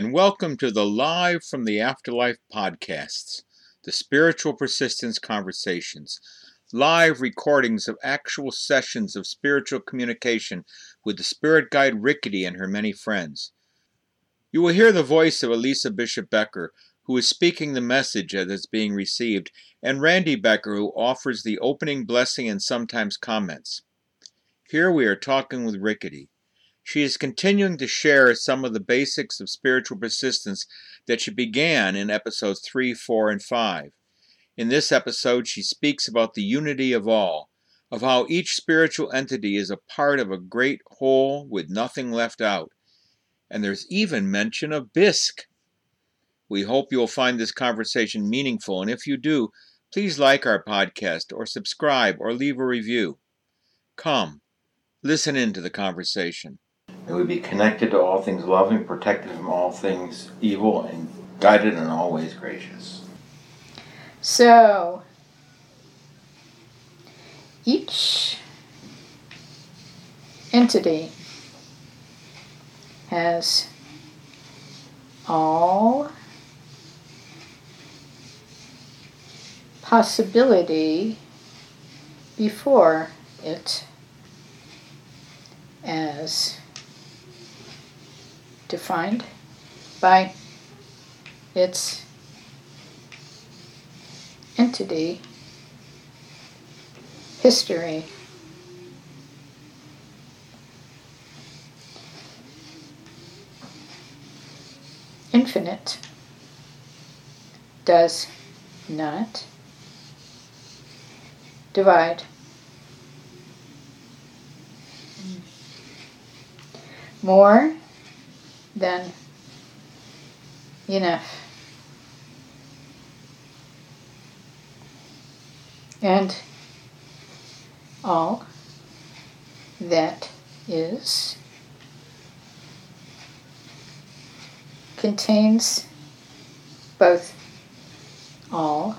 and welcome to the Live from the Afterlife podcasts, the Spiritual Persistence Conversations, live recordings of actual sessions of spiritual communication with the spirit guide Rikkity and her many friends. You will hear the voice of Elisa Bishop Becker, who is speaking the message as it's being received, and Randy Becker, who offers the opening blessing and sometimes comments. Here we are talking with Rikkity. She is continuing to share some of the basics of spiritual persistence that she began in episodes 3, 4, and 5. In this episode, she speaks about the unity of all, of how each spiritual entity is a part of a great whole with nothing left out. And there's even mention of bisque. We hope you'll find this conversation meaningful, and if you do, please like our podcast or subscribe or leave a review. Come, listen in to the conversation. And we be connected to all things loving, protected from all things evil, and guided and always gracious. So, each entity has all possibility before it as defined by its entity history. Infinite does not divide. More than enough. And all that is contains both all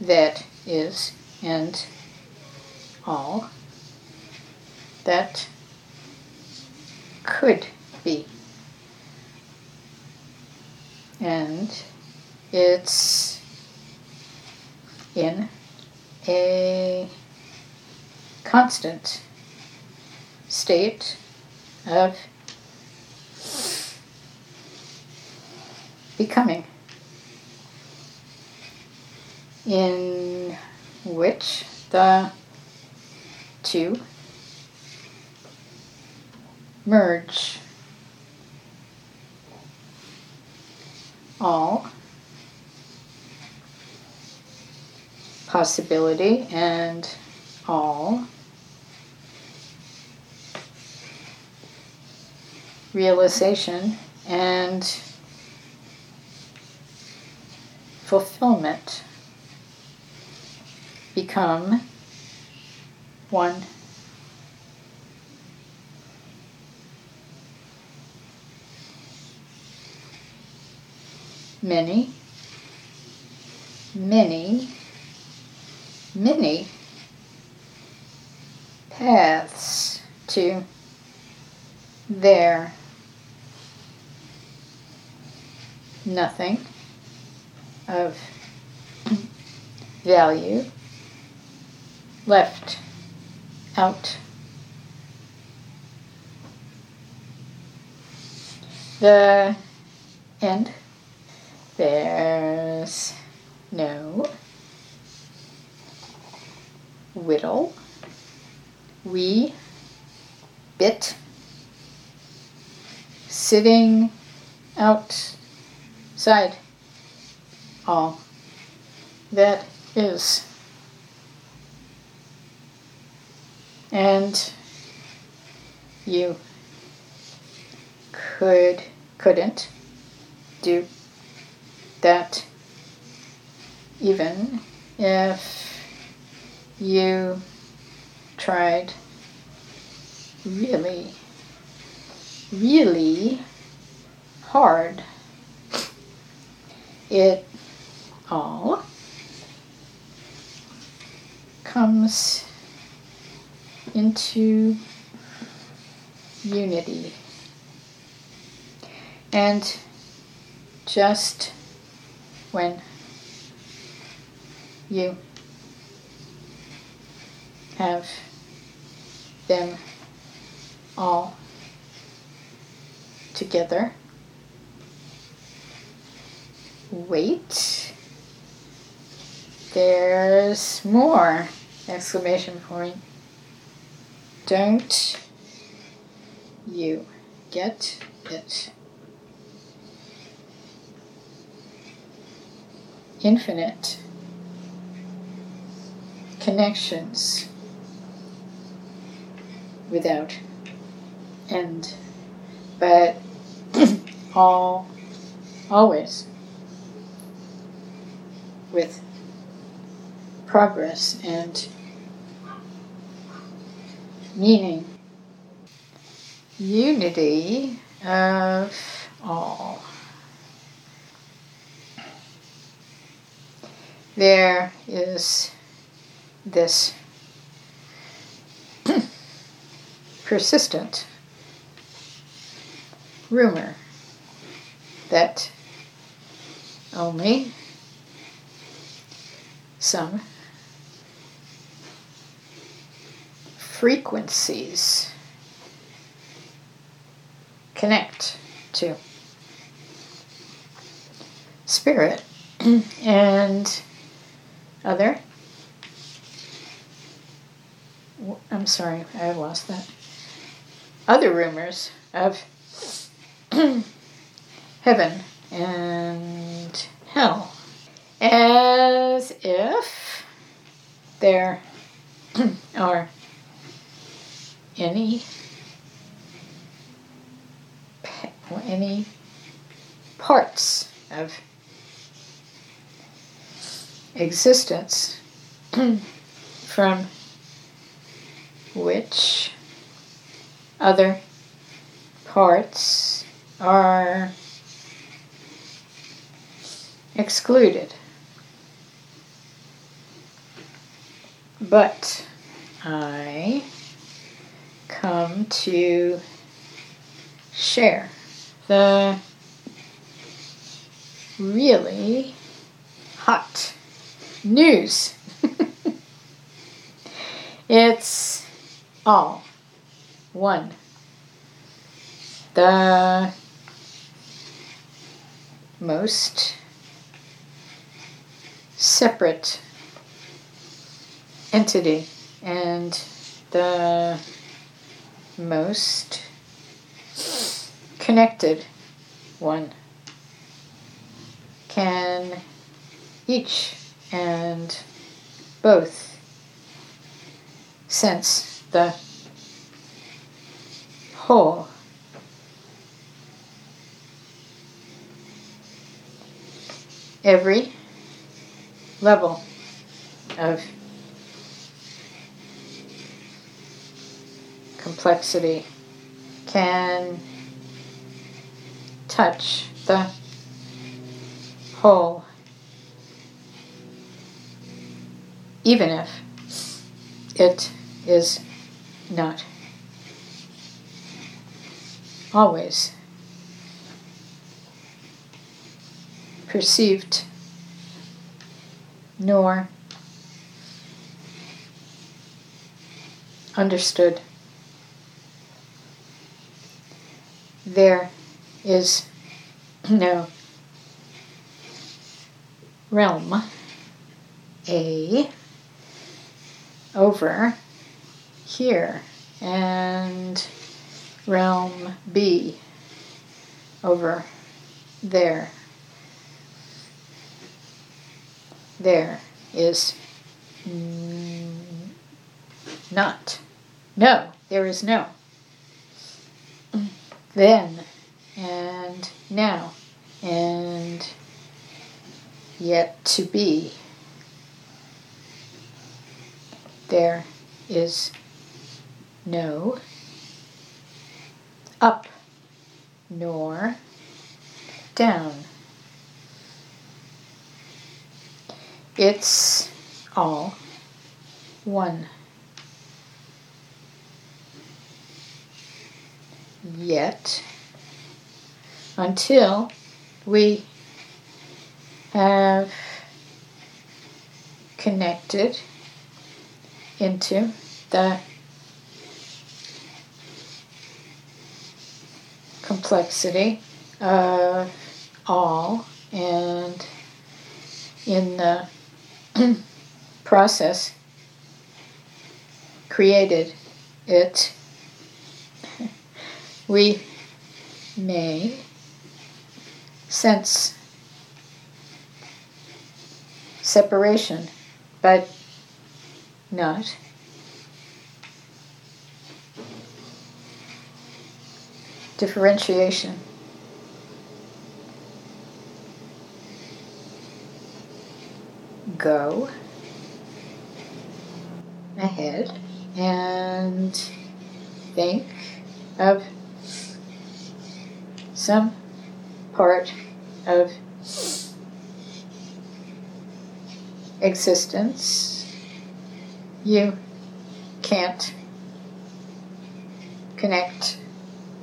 that is and all that could be. And it's in a constant state of becoming, in which the two merge all possibility and all realization and fulfillment become one. Many, many, many paths to there. Nothing of value left out. The end. There's no whittle, wee, bit, sitting outside, all that is. And you could, couldn't do that even if you tried really, really hard. It all comes into unity. And just when you have them all together. Wait. There's more! Exclamation point. Don't you get it? Infinite connections without end, but all always with progress and meaning, unity of all. There is this persistent rumor that only some frequencies connect to spirit and other I'm sorry, I lost that. Other rumors of heaven and hell. As if there are any any parts of existence from which other parts are excluded. But I come to share the really hot news. it's all one. The most separate entity and the most connected one can each and both sense the whole. Every level of complexity can touch the whole, even if it is not always perceived nor understood. There is no realm A over here and realm B over there. There is not. No, there is no. Then and now and yet to be. There is no up nor down. It's all one. Yet until we have connected into the complexity of all and in the process created it we may sense separation, but not. Differentiation. Go. Ahead. And think of some part of existence you can't connect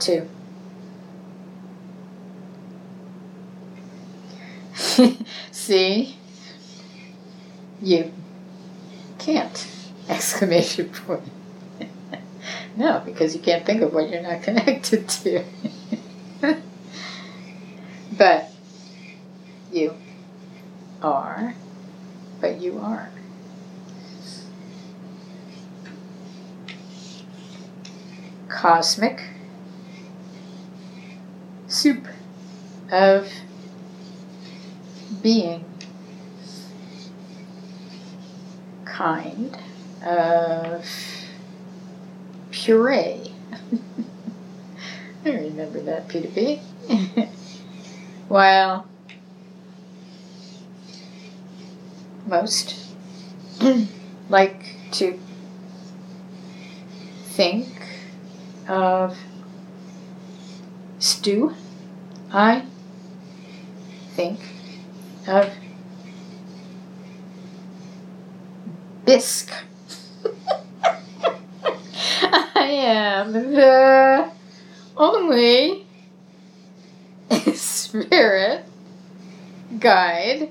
to. See? You can't! Exclamation point. no, because you can't think of what you're not connected to. but you are, but you are. Cosmic soup of being, kind of puree. I remember that, Peter P. well, most like to think of stew. I think of bisque. I am the only spirit guide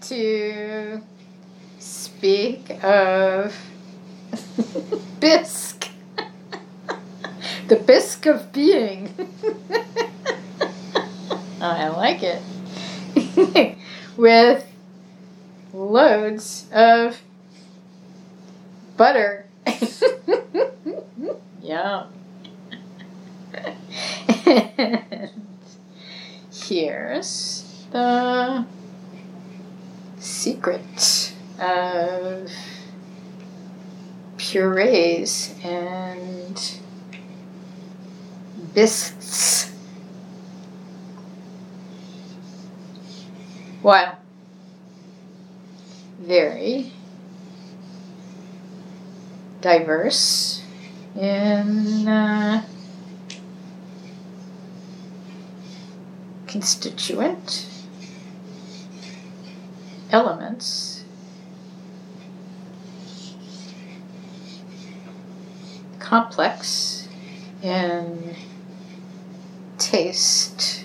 to speak of bisque. The bisque of being. Oh, I like it. With loads of butter. Yum. and here's the secret of purees and bisques. While very diverse in uh, constituent elements complex in taste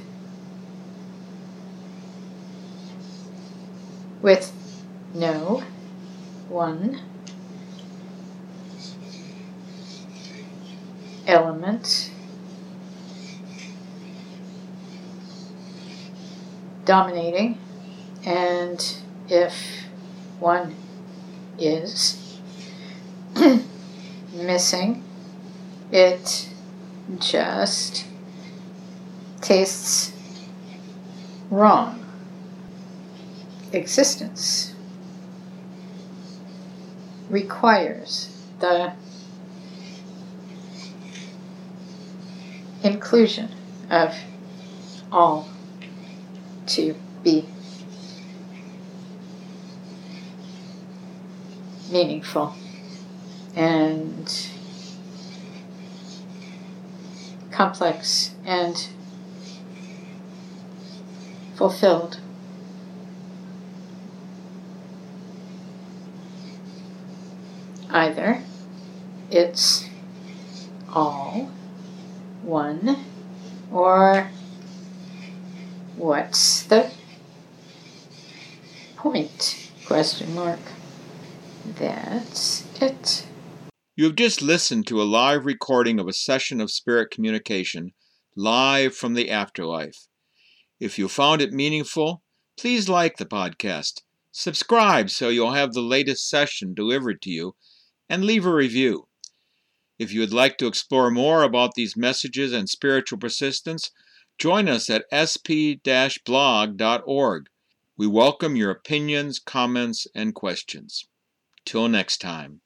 with no one element. Dominating and if one is missing it just tastes wrong. Existence requires the inclusion of all to be meaningful and complex and fulfilled. Either it's all one or What's the point? Question mark. That's it. You have just listened to a live recording of a session of spirit communication live from the afterlife. If you found it meaningful, please like the podcast, subscribe so you'll have the latest session delivered to you, and leave a review. If you would like to explore more about these messages and spiritual persistence, join us at sp blog.org. We welcome your opinions, comments, and questions. Till next time.